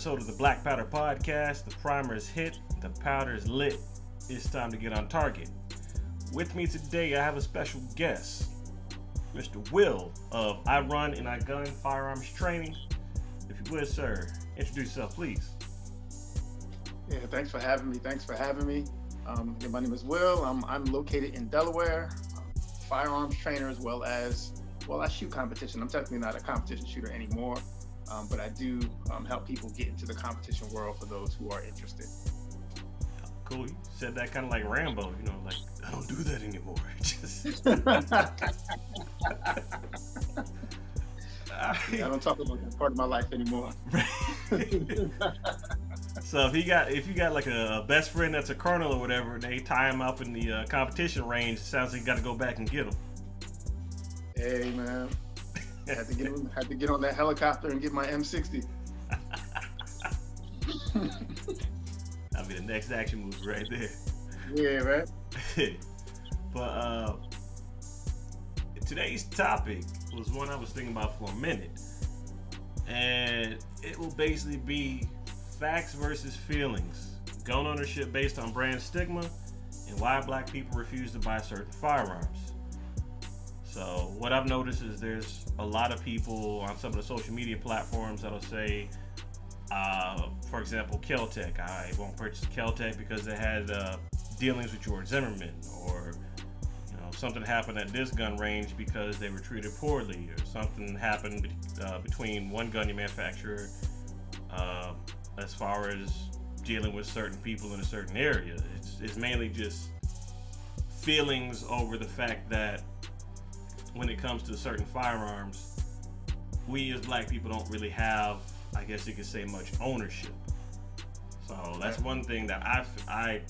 episode of the Black Powder Podcast. The primer is hit, the powder is lit. It's time to get on target. With me today, I have a special guest, Mr. Will of I Run and I Gun Firearms Training. If you would, sir, introduce yourself, please. Yeah, thanks for having me. Thanks for having me. Um, yeah, my name is Will. I'm, I'm located in Delaware, I'm firearms trainer as well as, well, I shoot competition. I'm technically not a competition shooter anymore. Um, but I do um, help people get into the competition world for those who are interested. Cool. You said that kind of like Rambo, you know, like I don't do that anymore. Just yeah, I don't talk about that part of my life anymore. so if you got if you got like a, best friend that's a colonel or whatever, they tie him up in the uh, competition range. It sounds like you got to go back and get him. Hey man, had to get had to get on that helicopter and get my M60. That'll be the next action move right there. Yeah, right. but uh, today's topic was one I was thinking about for a minute, and it will basically be facts versus feelings, gun ownership based on brand stigma, and why black people refuse to buy certain firearms. So what I've noticed is there's a lot of people on some of the social media platforms that'll say, uh, for example, Keltec. I won't purchase Keltec because they had uh, dealings with George Zimmerman, or you know something happened at this gun range because they were treated poorly, or something happened uh, between one gun manufacturer uh, as far as dealing with certain people in a certain area. It's, it's mainly just feelings over the fact that when it comes to certain firearms, we as black people don't really have, I guess you could say, much ownership. So that's one thing that I, I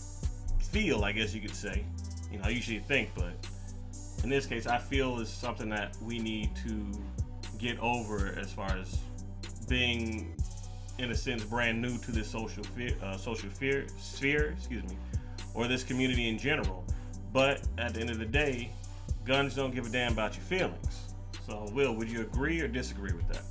feel, I guess you could say. You know, I usually think, but in this case, I feel is something that we need to get over as far as being, in a sense, brand new to this social fear, uh, social fear, sphere, excuse me, or this community in general. But at the end of the day, guns don't give a damn about your feelings. So, Will, would you agree or disagree with that?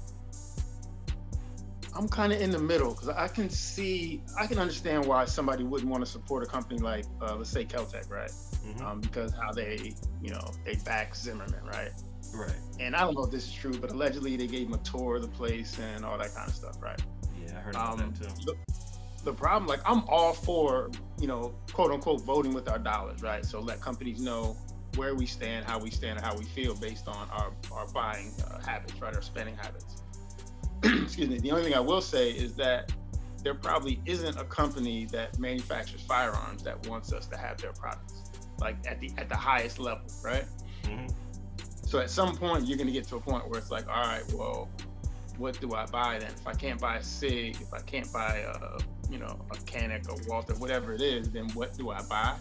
I'm kind of in the middle because I can see, I can understand why somebody wouldn't want to support a company like, uh, let's say, Keltec, right? Mm-hmm. Um, because how they, you know, they back Zimmerman, right? Right. And I don't know if this is true, but allegedly they gave him a tour of the place and all that kind of stuff, right? Yeah, I heard about um, that too. The, the problem, like, I'm all for, you know, quote unquote, voting with our dollars, right? So let companies know where we stand, how we stand, and how we feel based on our, our buying uh, habits, right? Our spending habits. Excuse me. The only thing I will say is that there probably isn't a company that manufactures firearms that wants us to have their products, like at the at the highest level, right? Mm-hmm. So at some point, you're going to get to a point where it's like, all right, well, what do I buy then? If I can't buy a Sig, if I can't buy a, you know, a Canik or Walther, whatever it is, then what do I buy?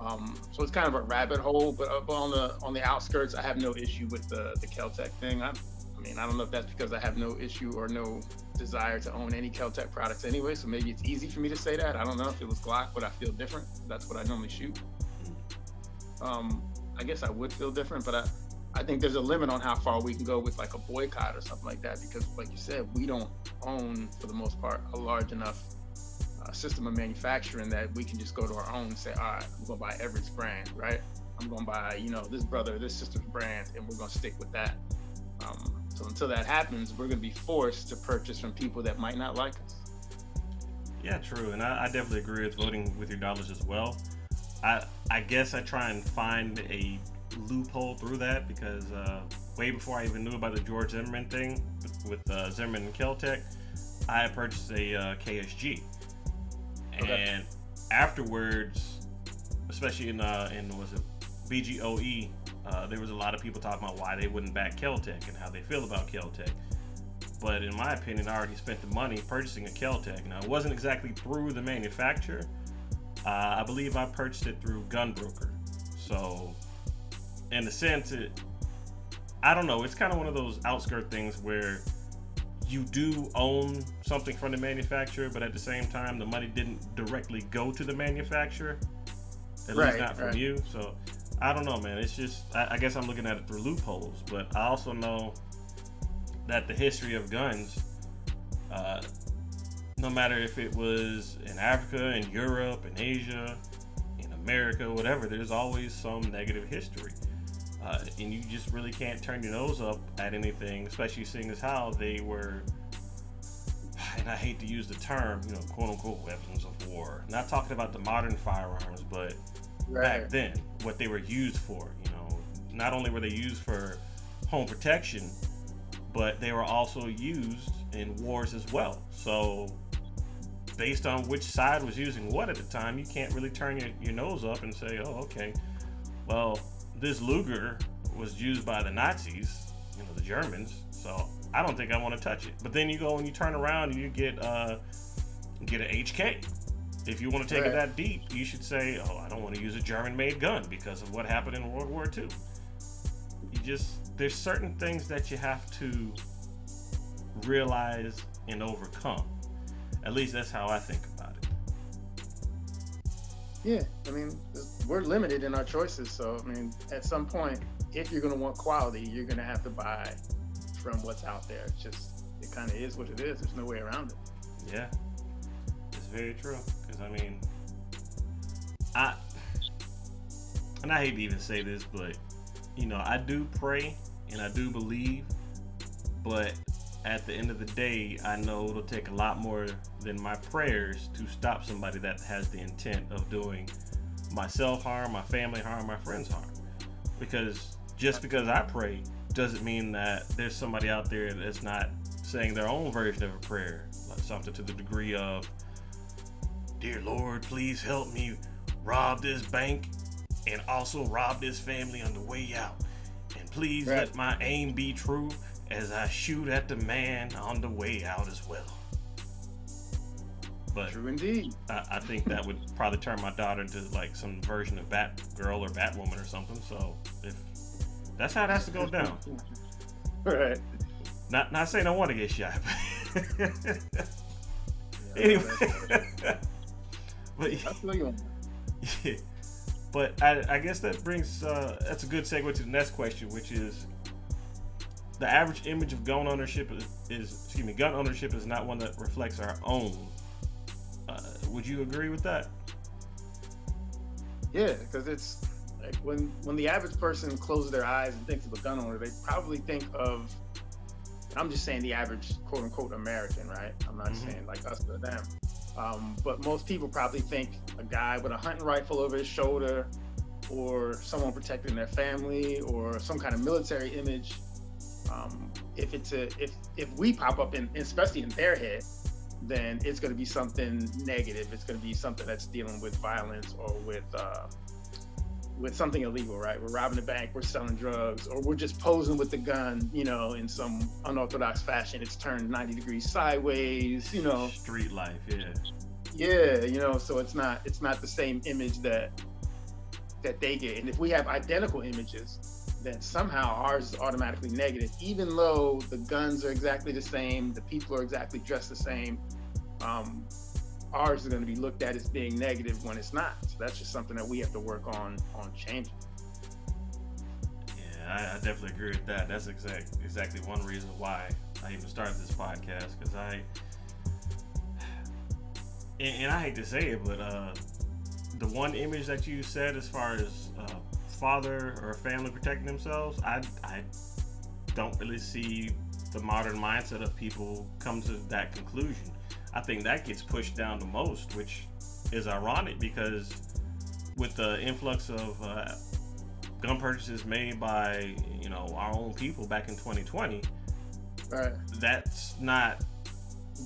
Um, so it's kind of a rabbit hole, but, uh, but on the on the outskirts, I have no issue with the the Keltec thing. I, I mean, I don't know if that's because I have no issue or no desire to own any Keltec products anyway. So maybe it's easy for me to say that. I don't know if it was Glock, would I feel different? That's what I normally shoot. Um, I guess I would feel different, but I, I think there's a limit on how far we can go with like a boycott or something like that because, like you said, we don't own for the most part a large enough system of manufacturing that we can just go to our own and say, all right, I'm gonna buy Everett's brand, right? I'm gonna buy, you know, this brother, this sister's brand, and we're gonna stick with that. Um, so until that happens, we're gonna be forced to purchase from people that might not like us. Yeah, true, and I, I definitely agree with voting with your dollars as well. I I guess I try and find a loophole through that because uh, way before I even knew about the George Zimmerman thing with, uh, Zimmerman and Keltec, I purchased a uh, KSG Okay. And afterwards, especially in uh, in was it BGOE, uh, there was a lot of people talking about why they wouldn't back Keltec and how they feel about Keltec. But in my opinion, I already spent the money purchasing a Keltec. Now, it wasn't exactly through the manufacturer. Uh, I believe I purchased it through Gunbroker. So, in a sense, it, I don't know. It's kind of one of those outskirt things where you do own something from the manufacturer, but at the same time, the money didn't directly go to the manufacturer. At right, least not from right. you. So I don't know, man. It's just I, I, guess I'm looking at it through loopholes, but I also know that the history of guns Uh, no matter if it was in Africa, in Europe, in Asia, in America, whatever, there's always some negative history. Uh, and you just really can't turn your nose up at anything, especially seeing as how they were, and I hate to use the term, you know, quote unquote weapons of war. Not talking about the modern firearms, but right. back then, what they were used for. You know, not only were they used for home protection, but they were also used in wars as well. So based on which side was using what at the time, you can't really turn your, your nose up and say, oh, okay, well, this Luger was used by the Nazis, you know, the Germans, so I don't think I want to touch it. But then you go and you turn around and you get uh, get an HK. If you want to take right. it that deep, you should say, oh, I don't want to use a German-made gun because of what happened in World War II. You just there's certain things that you have to realize and overcome. At least that's how I think about it. Yeah, I mean, we're limited in our choices. So, I mean, at some point, if you're going to want quality, you're going to have to buy from what's out there. It's just, it kind of is what it is. There's no way around it. Yeah, it's very true. Because, I mean, I, and I hate to even say this, but, you know, I do pray and I do believe, but at the end of the day, I know it'll take a lot more than my prayers to stop somebody that has the intent of doing myself harm, my family harm, my friends harm. Because just because I pray doesn't mean that there's somebody out there that's not saying their own version of a prayer, like something to the degree of, Dear Lord, please help me rob this bank and also rob this family on the way out. And please right. let my aim be true as I shoot at the man on the way out as well. But true indeed. I, I think that would probably turn my daughter into like some version of Batgirl or Batwoman or something. So if that's how it has to go down. right. Not not saying I want to get shot. yeah, anyway. but yeah. But I, I guess that brings uh, that's a good segue to the next question, which is the average image of gun ownership is, is excuse me, gun ownership is not one that reflects our own. Would you agree with that? Yeah, because it's like when when the average person closes their eyes and thinks of a gun owner, they probably think of. I'm just saying the average quote unquote American, right? I'm not mm-hmm. saying like us or them. Um, but most people probably think a guy with a hunting rifle over his shoulder, or someone protecting their family, or some kind of military image um, if it's a if if we pop up in especially in their head then it's going to be something negative. It's going to be something that's dealing with violence or with uh, with something illegal right? We're robbing a bank we're selling drugs or we're just posing with the gun you know in some unorthodox fashion. It's turned 90 degrees sideways you know. Street life yeah. Yeah you know so it's not it's not the same image that that they get. And if we have identical images then somehow ours is automatically negative, even though the guns are exactly the same, the people are exactly dressed the same. Um, ours is going to be looked at as being negative when it's not. So that's just something that we have to work on on changing. Yeah, I, I definitely agree with that. That's exact exactly one reason why I even started this podcast because I and, and, I hate to say it, but uh, the one image that you said as far as uh, father or family protecting themselves, I, I don't really see the modern mindset of people come to that conclusion. I think that gets pushed down the most, which is ironic because with the influx of uh, gun purchases made by you know our own people back in 2020, right? That's not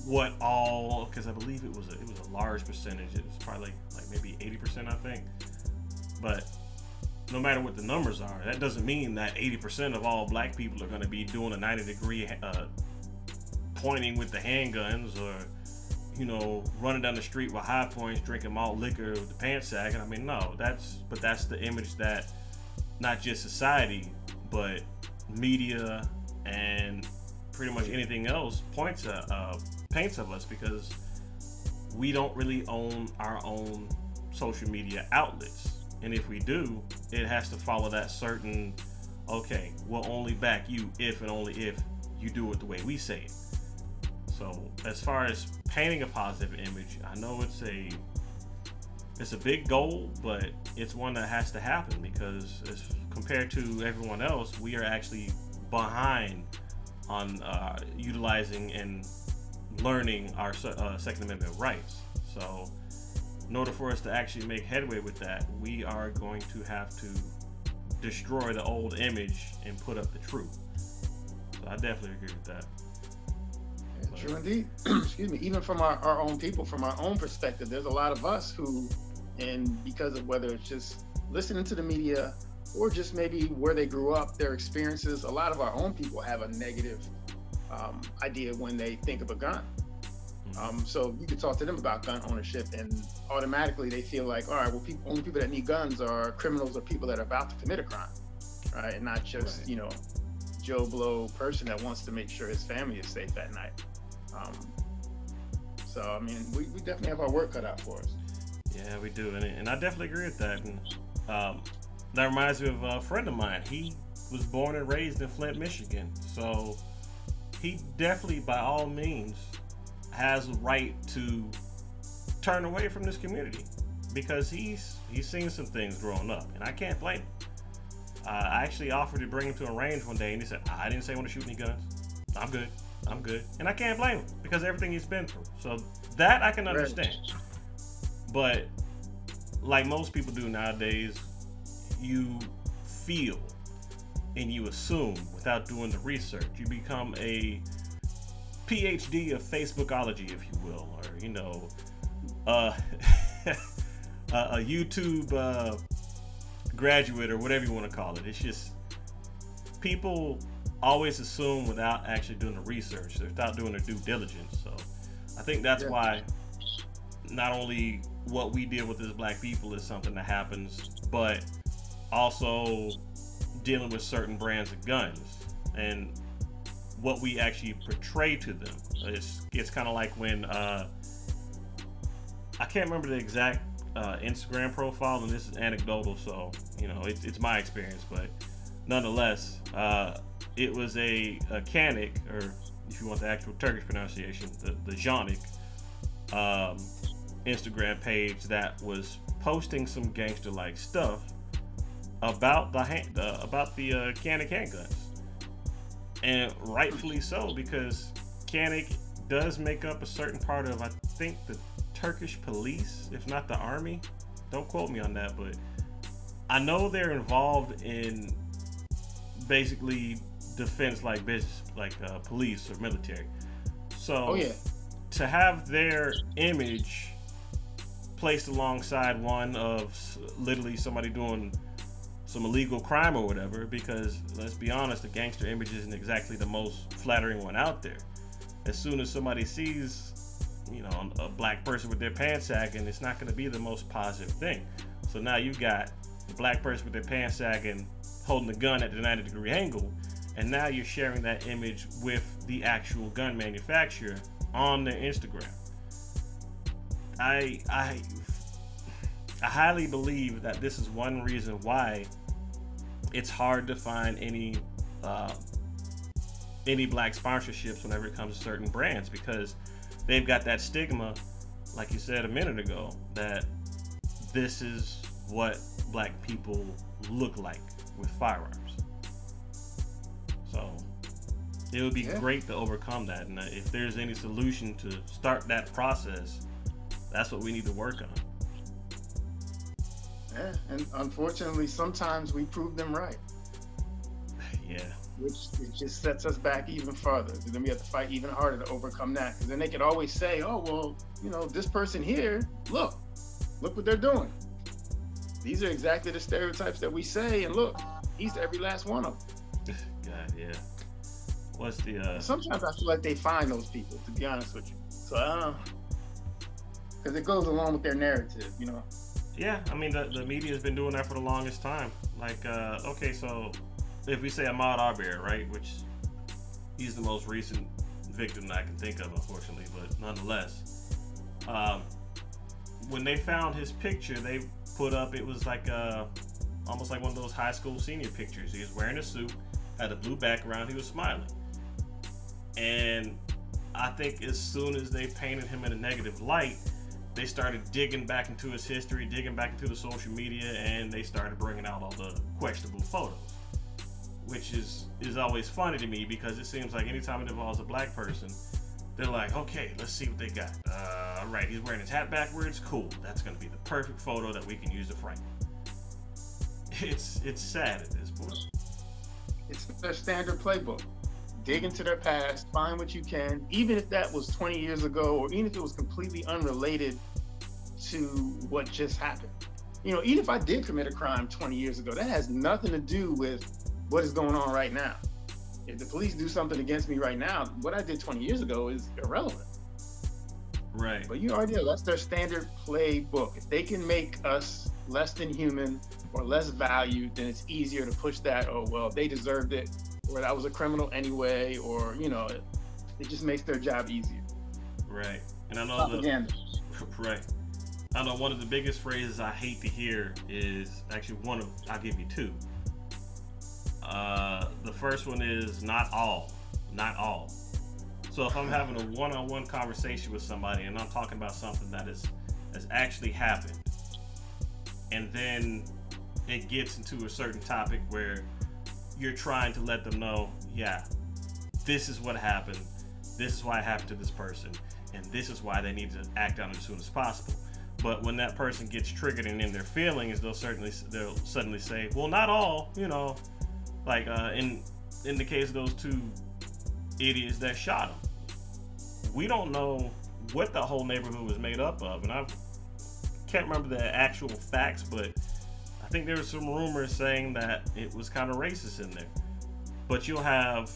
what all because I believe it was a, it was a large percentage. It was probably like maybe 80%, I think. But no matter what the numbers are, that doesn't mean that 80% of all black people are going to be doing a 90 degree uh, pointing with the handguns or, you know, running down the street with high points, drinking malt liquor the pants sagging. I mean, no, that's, but that's the image that not just society, but media and pretty much anything else points at, uh, paints of us because we don't really own our own social media outlets and if we do, it has to follow that certain, okay, we'll only back you if and only if you do it the way we say it. So as far as painting a positive image, I know it's a it's a big goal, but it's one that has to happen because compared to everyone else, we are actually behind on uh, utilizing and learning our uh, Second Amendment rights. So, in order for us to actually make headway with that, we are going to have to destroy the old image and put up the truth. So, I definitely agree with that. True indeed. Excuse me. Even from our, our own people, from our own perspective, there's a lot of us who, and because of whether it's just listening to the media or just maybe where they grew up, their experiences. A lot of our own people have a negative um, idea when they think of a gun. Mm-hmm. Um, so you could talk to them about gun ownership, and automatically they feel like, all right, well, people, only people that need guns are criminals or people that are about to commit a crime, right? And not just right. you know Joe Blow person that wants to make sure his family is safe at night. Um, so I mean, we, we definitely have our work cut out for us. Yeah, we do, and, and I definitely agree with that. And um, that reminds me of a friend of mine. He was born and raised in Flint, Michigan. So he definitely, by all means, has a right to turn away from this community because he's he's seen some things growing up, and I can't blame him. Uh, I actually offered to bring him to a range one day, and he said, "I didn't say I want to shoot any guns. I'm good. I'm good." And I can't blame him because everything he's been through. So that I can understand. Right. But like most people do nowadays, you feel and you assume without doing the research. You become a PhD of Facebookology, if you will, or you know, uh, a YouTube uh, graduate or whatever you want to call it. It's just people always assume without actually doing the research, without doing their due diligence. So I think that's yeah. why not only what we deal with as black people is something that happens, but also dealing with certain brands of guns and what we actually portray to them. It's, it's kind of like when uh, I can't remember the exact uh, Instagram profile, and this is anecdotal, so you know it's, it's my experience, but nonetheless, uh, it was a, a Canik, or if you want the actual Turkish pronunciation, the, the Janik um, Instagram page that was posting some gangster like stuff about the about the uh, Canik handguns, and rightfully so because Canik does make up a certain part of I think the Turkish police, if not the army. Don't quote me on that, but I know they're involved in basically defense like business, like uh, police or military. So, oh, yeah. to have their image placed alongside one of literally somebody doing some illegal crime or whatever because let's be honest the gangster image isn't exactly the most flattering one out there as soon as somebody sees you know a black person with their pants sagging it's not going to be the most positive thing so now you've got the black person with their pants sagging holding the gun at the 90 degree angle and now you're sharing that image with the actual gun manufacturer on their instagram i i I highly believe that this is one reason why it's hard to find any uh, any black sponsorships whenever it comes to certain brands because they've got that stigma, like you said a minute ago, that this is what black people look like with firearms. It would be yeah. great to overcome that, and uh, if there's any solution to start that process, that's what we need to work on. Yeah, and unfortunately, sometimes we prove them right. Yeah. Which it just sets us back even farther. Then we have to fight even harder to overcome that. Because then they could always say, "Oh, well, you know, this person here, look, look what they're doing. These are exactly the stereotypes that we say, and look, he's every last one of them." God, yeah. What's the? uh Sometimes I feel like they find those people. To be honest with you, so I don't know, because it goes along with their narrative, you know. Yeah, I mean the, the media has been doing that for the longest time. Like, uh, okay, so if we say Ahmaud Arbery, right, which he's the most recent victim that I can think of, unfortunately, but nonetheless, um, when they found his picture, they put up it was like a, uh, almost like one of those high school senior pictures. He was wearing a suit, had a blue background, he was smiling, and I think as soon as they painted him in a negative light, they started digging back into his history, digging back into the social media, and they started bringing out all the questionable photos. Which is is always funny to me because it seems like anytime it involves a black person, they're like, okay, let's see what they got. Uh, all right, he's wearing his hat backwards. Cool, that's gonna be the perfect photo that we can use to frame. It's it's sad at this point. It's their standard playbook. Dig into their past, find what you can, even if that was 20 years ago, or even if it was completely unrelated to what just happened. You know, even if I did commit a crime 20 years ago, that has nothing to do with what is going on right now. If the police do something against me right now, what I did 20 years ago is irrelevant. Right. But you already know that's their standard playbook. If they can make us less than human or less valued, then it's easier to push that. Oh well, they deserved it, or that was a criminal anyway, or you know, it, it just makes their job easier. Right. And I know Propaganda. the right. I know one of the biggest phrases I hate to hear is actually one of I'll give you two. Uh, the first one is not all, not all. So if I'm having a one-on-one conversation with somebody and I'm talking about something that is has actually happened, and then it gets into a certain topic where you're trying to let them know, yeah, this is what happened, this is why it happened to this person, and this is why they need to act on it as soon as possible. But when that person gets triggered and in their feelings, they'll certainly they'll suddenly say, well, not all, you know, like uh, in in the case of those two idiots that shot him. We don't know what the whole neighborhood was made up of, and I can't remember the actual facts, but I think there were some rumors saying that it was kind of racist in there. But you'll have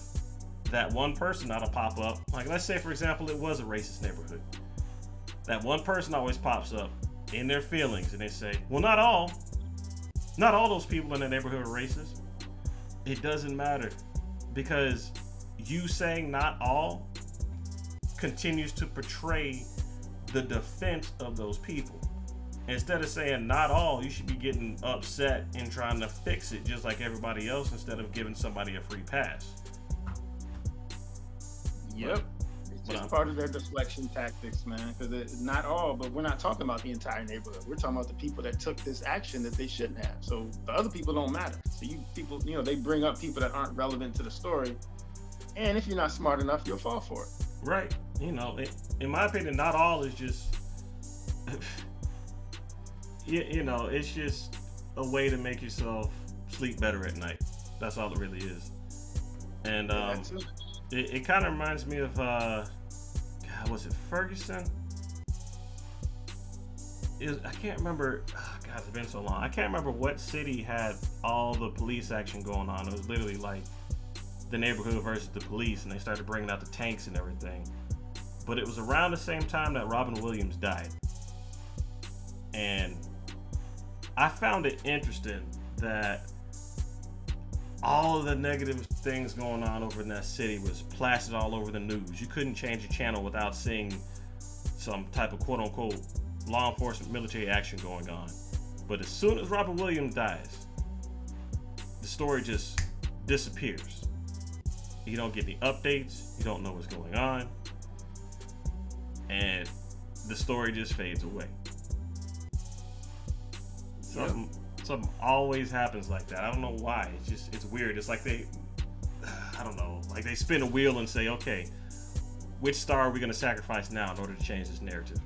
that one person that'll pop up. Like, let's say, for example, it was a racist neighborhood. That one person always pops up in their feelings and they say, well, not all. Not all those people in the neighborhood are racist. It doesn't matter because you saying not all continues to portray the defense of those people. Instead of saying not all, you should be getting upset and trying to fix it just like everybody else instead of giving somebody a free pass. Yep. It's just I'm- part of their deflection tactics, man. Because it's not all, but we're not talking about the entire neighborhood. We're talking about the people that took this action that they shouldn't have. So the other people don't matter. So you people, you know, they bring up people that aren't relevant to the story. And if you're not smart enough, you'll fall for it. Right. You know, it, in my opinion, not all is just, you, you know, it's just a way to make yourself sleep better at night. That's all it really is. And um, it. it, kind of reminds me of, uh, God, was it Ferguson? Is I can't remember. ah, God, it's been so long. I can't remember what city had all the police action going on. It was literally like the neighborhood versus the police, and they started bringing out the tanks and everything. But it was around the same time that Robin Williams died, and I found it interesting that all of the negative things going on over in that city was plastered all over the news. You couldn't change a channel without seeing some type of quote unquote law enforcement military action going on. But as soon as Robert Williams dies, the story just disappears. You don't get any updates, you don't know what's going on, and the story just fades away. Something, something always happens like that. I don't know why. It's just it's weird. It's like they, I don't know, like they spin a wheel and say, okay, which star are we going to sacrifice now in order to change this narrative?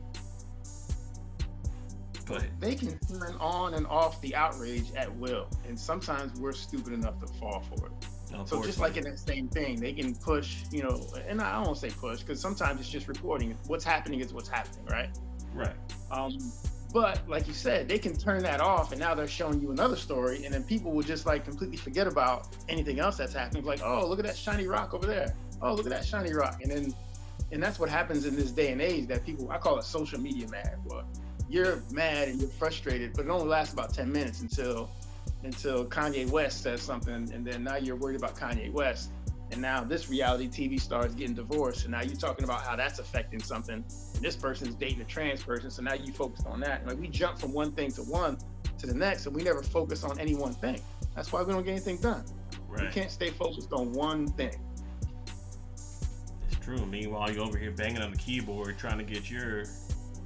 But They can turn on and off the outrage at will. And sometimes we're stupid enough to fall for it. So just like in that same thing, they can push, you know, and I don't say push because sometimes it's just reporting. What's happening is what's happening, right? right, Um, but like you said, they can turn that off, and now they're showing you another story, and then people will just like completely forget about anything else that's happening. Like, oh, look at that shiny rock over there. Oh, look at that shiny rock, and then, and that's what happens in this day and age. That people, I call it social media mad. But you're mad and you're frustrated, but it only lasts about ten minutes until, until Kanye West says something, and then now you're worried about Kanye West. And now this reality TV star is getting divorced, and now you're talking about how that's affecting something. And this person's dating a trans person, so now you focused on that. Like we jump from one thing to one to the next, and we never focus on any one thing. That's why we don't get anything done. We can't stay focused on one thing. It's True. Meanwhile, you're over here banging on the keyboard trying to get your,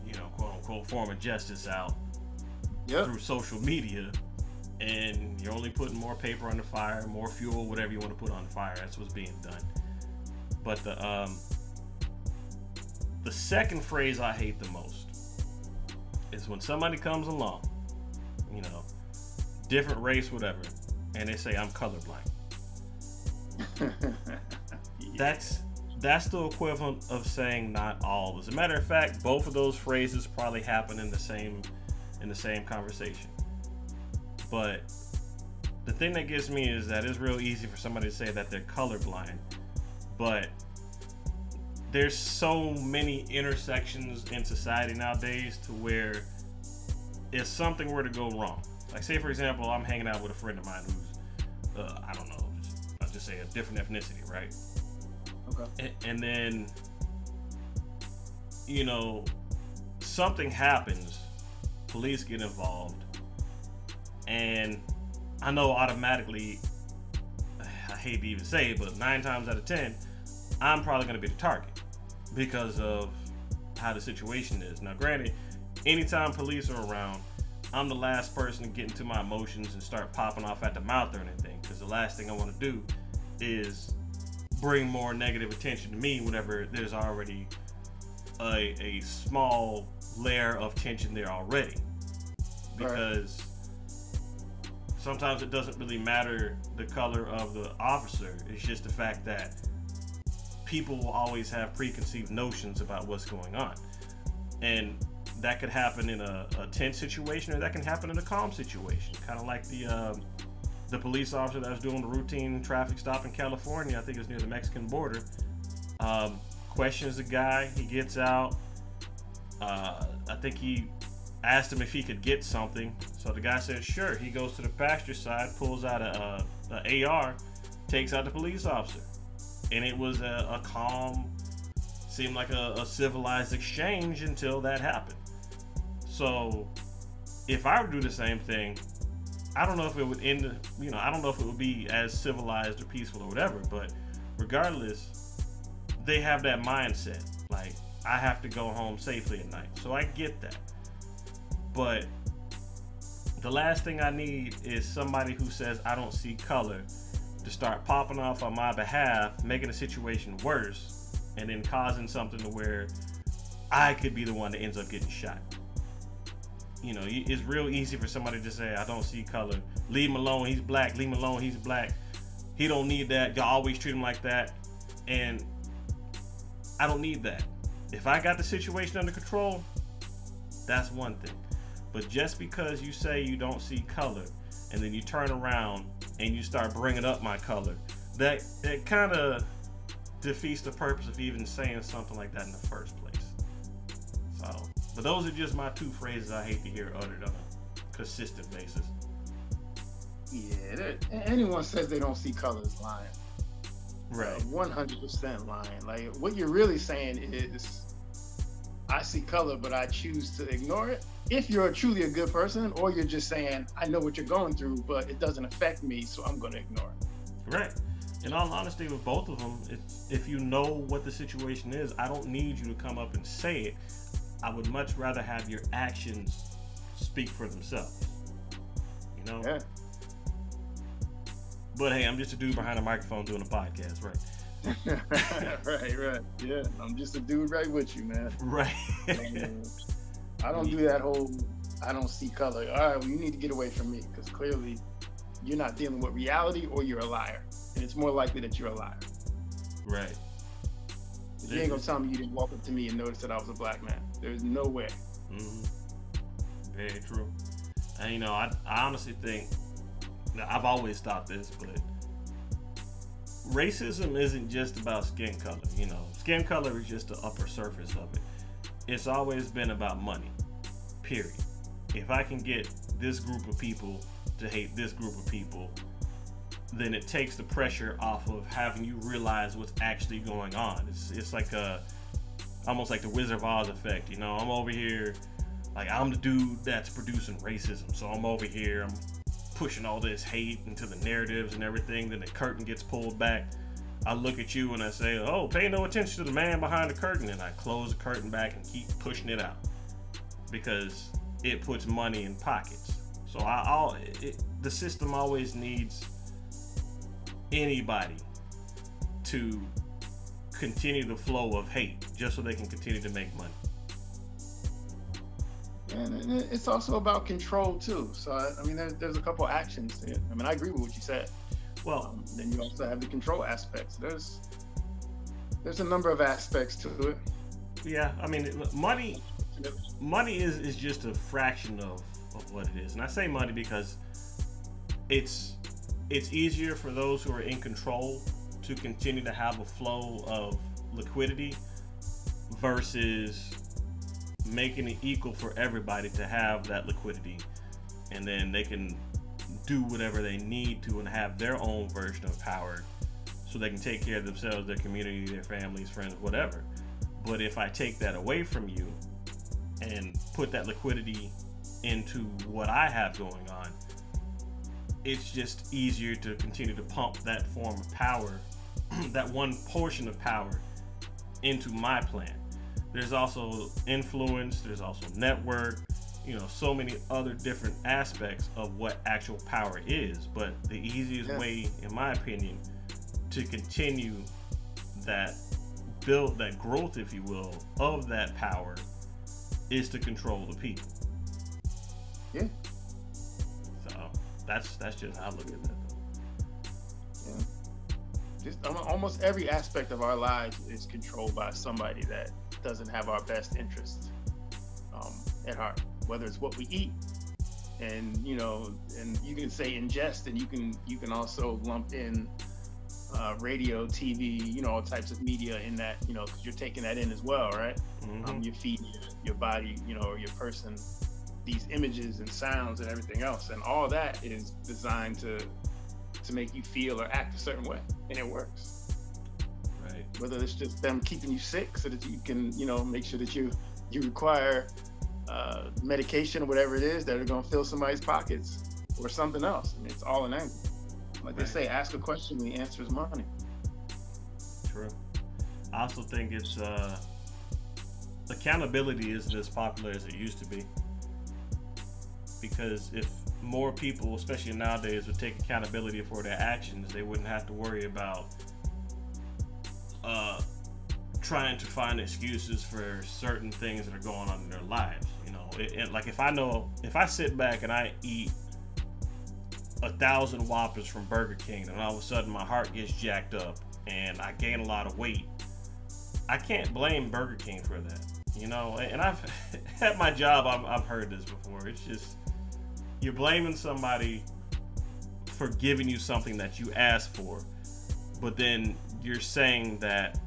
you know, quote unquote form of justice out Yep. through social media, and you're only putting more paper on the fire, more fuel, whatever you want to put on the fire. That's what's being done. But the um, the second phrase I hate the most is when somebody comes along, you know, different race, whatever, and they say I'm colorblind. That's that's the equivalent of saying not all. As a matter of fact, both of those phrases probably happen in the same in the same conversation. But the thing that gets me is that it's real easy for somebody to say that they're colorblind, but there's so many intersections in society nowadays to where if something were to go wrong, like say for example, I'm hanging out with a friend of mine who's, uh, I don't know, just, I'll just say a different ethnicity, right? okay. and, and then you know something happens police get involved and i know automatically i hate to even say it but nine times out of ten i'm probably going to be the target because of how the situation is now granted anytime police are around i'm the last person to get into my emotions and start popping off at the mouth or anything because the last thing i want to do is bring more negative attention to me whenever there's already a, a small layer of tension there already. Because sometimes it doesn't really matter the color of the officer, it's just the fact that people will always have preconceived notions about what's going on. And that could happen in a, a tense situation or that can happen in a calm situation. Kind of like the. Um, the police officer that was doing the routine traffic stop in California, I think it was near the Mexican border, um, questions the guy. He gets out. Uh, I think he asked him if he could get something. So the guy said, sure. He goes to the pasture side, pulls out a, a, a AR, takes out the police officer. And it was a, a calm, seemed like a, a civilized exchange until that happened. So if I to do the same thing, I don't know if it would end, you know, I don't know if it would be as civilized or peaceful or whatever, but regardless, they have that mindset. Like, I have to go home safely at night. So I get that. But the last thing I need is somebody who says I don't see color to start popping off on my behalf, making the situation worse, and then causing something to where I could be the one that ends up getting shot you know, it's real easy for somebody to say, I don't see color. Leave him alone. He's black. Leave him alone. He's black. He don't need that. Y'all always treat him like that. And I don't need that. If I got the situation under control, that's one thing. But just because you say you don't see color and then you turn around and you start bringing up my color, that that kind of defeats the purpose of even saying something like that in the first place. So, but those are just my two phrases I hate to hear uttered on a consistent basis. Yeah, anyone says they don't see color is lying. Right. One hundred percent lying. Like what you're really saying is, I see color, but I choose to ignore it. If you're truly a good person, or you're just saying, I know what you're going through, but it doesn't affect me, so I'm going to ignore it. Right. In all honesty, with both of them, if you know what the situation is, I don't need you to come up and say it. I would much rather have your actions speak for themselves. You know? Yeah. But hey, I'm just a dude behind a microphone doing a podcast, right? right, right. Yeah, I'm just a dude right with you, man. Right. I don't do that whole I don't see color. All right, well, you need to get away from me because clearly you're not dealing with reality or you're a liar. And it's more likely that you're a liar. right. If you ain't gonna tell me you didn't walk up to me and notice that I was a black man. There's no way. hmm Very true. And you know, I, I honestly think I've always thought this, but racism isn't just about skin color. You know, skin color is just the upper surface of it. It's always been about money. Period. If I can get this group of people to hate this group of people, then it takes the pressure off of having you realize what's actually going on. It's it's like a almost like the Wizard of Oz effect. You know, I'm over here, like I'm the dude that's producing racism. So I'm over here, I'm pushing all this hate into the narratives and everything. Then the curtain gets pulled back. I look at you and I say, "Oh, pay no attention to the man behind the curtain," and I close the curtain back and keep pushing it out because it puts money in pockets. So I, I'll, it, the system always needs anybody to continue the flow of hate, just so they can continue to make money. And it's also about control too. So I mean, there's there's a couple actions. I mean, I agree with what you said. Well, um, then you also have the control aspects. There's there's a number of aspects to it. Yeah, I mean, money money is is just a fraction of of what it is, and I say money because it's it's easier for those who are in control to continue to have a flow of liquidity versus making it equal for everybody to have that liquidity and then they can do whatever they need to and have their own version of power so they can take care of themselves, their community, their families, friends, whatever. But if I take that away from you and put that liquidity into what I have going on, it's just easier to continue to pump that form of power, that one portion of power, into my plan. There's also influence, there's also network, you know so many other different aspects of what actual power is but the easiest yeah. way in my opinion to continue that build that growth if you will of that power is to control the people. Yeah. So that's that's just how i look at that though. yeah. Just almost every aspect of our lives is controlled by somebody that doesn't have our best interests um, at heart. Whether it's what we eat and you know and you can say ingest and you can you can also lump in uh, radio tv you know all types of media in that you know because you're taking that in as well right? Mm-hmm. um, you're feeding your, your body you know or your person these images and sounds and everything else and all that is designed to to make you feel or act a certain way and it works right whether it's just them keeping you sick so that you can you know make sure that you you require uh, medication or whatever it is that are going to fill somebody's pockets or something else. I mean, it's all an angle. Like right. they say, ask a question, the answer is money. True. I also think it's uh, accountability isn't as popular as it used to be. Because if more people, especially nowadays, would take accountability for their actions, they wouldn't have to worry about uh, trying to find excuses for certain things that are going on in their lives. You know, it, it, like if I know if I sit back and I eat a thousand Whoppers from Burger King, and all of a sudden my heart gets jacked up and I gain a lot of weight, I can't blame Burger King for that. You know, and I've at my job I've, I've heard this before. It's just you're blaming somebody for giving you something that you asked for, but then you're saying that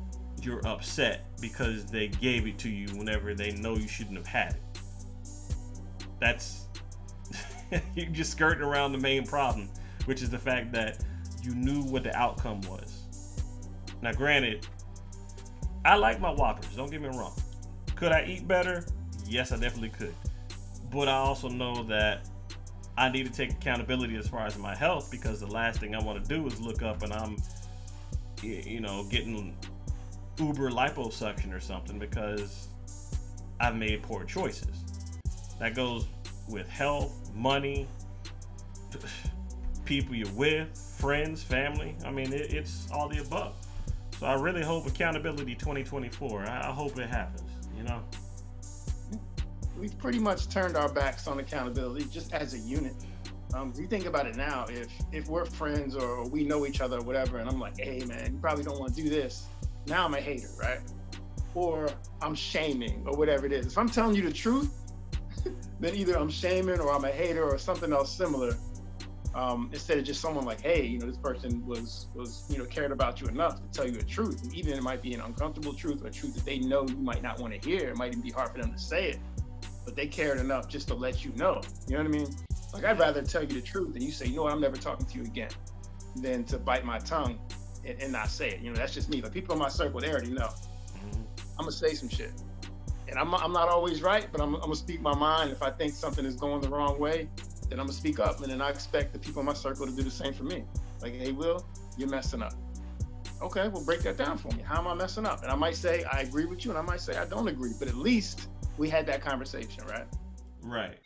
you're upset because they gave it to you whenever they know you shouldn't have had it. That's you're just skirting around the main problem, which is the fact that you knew what the outcome was. Now, granted, I like my Whoppers, don't get me wrong. Could I eat better? Yes, I definitely could. But I also know that I need to take accountability as far as my health because the last thing I want to do is look up and I'm, you know, getting uber liposuction or something because I've made poor choices. That goes with health, money, people you're with, friends, family. I mean, it, it's all the above. So I really hope accountability 2024. I, I hope it happens. You know. We've pretty much turned our backs on accountability just as a unit. Um, if you think about it now, if if we're friends or we know each other or whatever, and I'm like, hey man, you probably don't want to do this, now I'm a hater, right? Or I'm shaming or whatever it is. If I'm telling you the truth, then either I'm shaming or I'm a hater or something else similar. Um, instead of just someone like, hey, you know, this person was was you know cared about you enough to tell you the truth, and even it might be an uncomfortable truth or a truth that they know you might not want to hear. It might even be hard for them to say it, but they cared enough just to let you know. You know what I mean? Like I'd rather tell you the truth than you say, you know what, I'm never talking to you again, than to bite my tongue and, and, not say it. You know, that's just me. But people in my circle, they already know. Mm-hmm. I'm gonna say some shit, and I'm, I'm not always right, but I'm, I'm gonna speak my mind. If I think something is going the wrong way, then I'm gonna speak up, and then I expect the people in my circle to do the same for me. Like, hey, Will, you're messing up. Okay, well, break that down for me. How am I messing up? And I might say I agree with you, and I might say I don't agree. But at least we had that conversation, right? Right.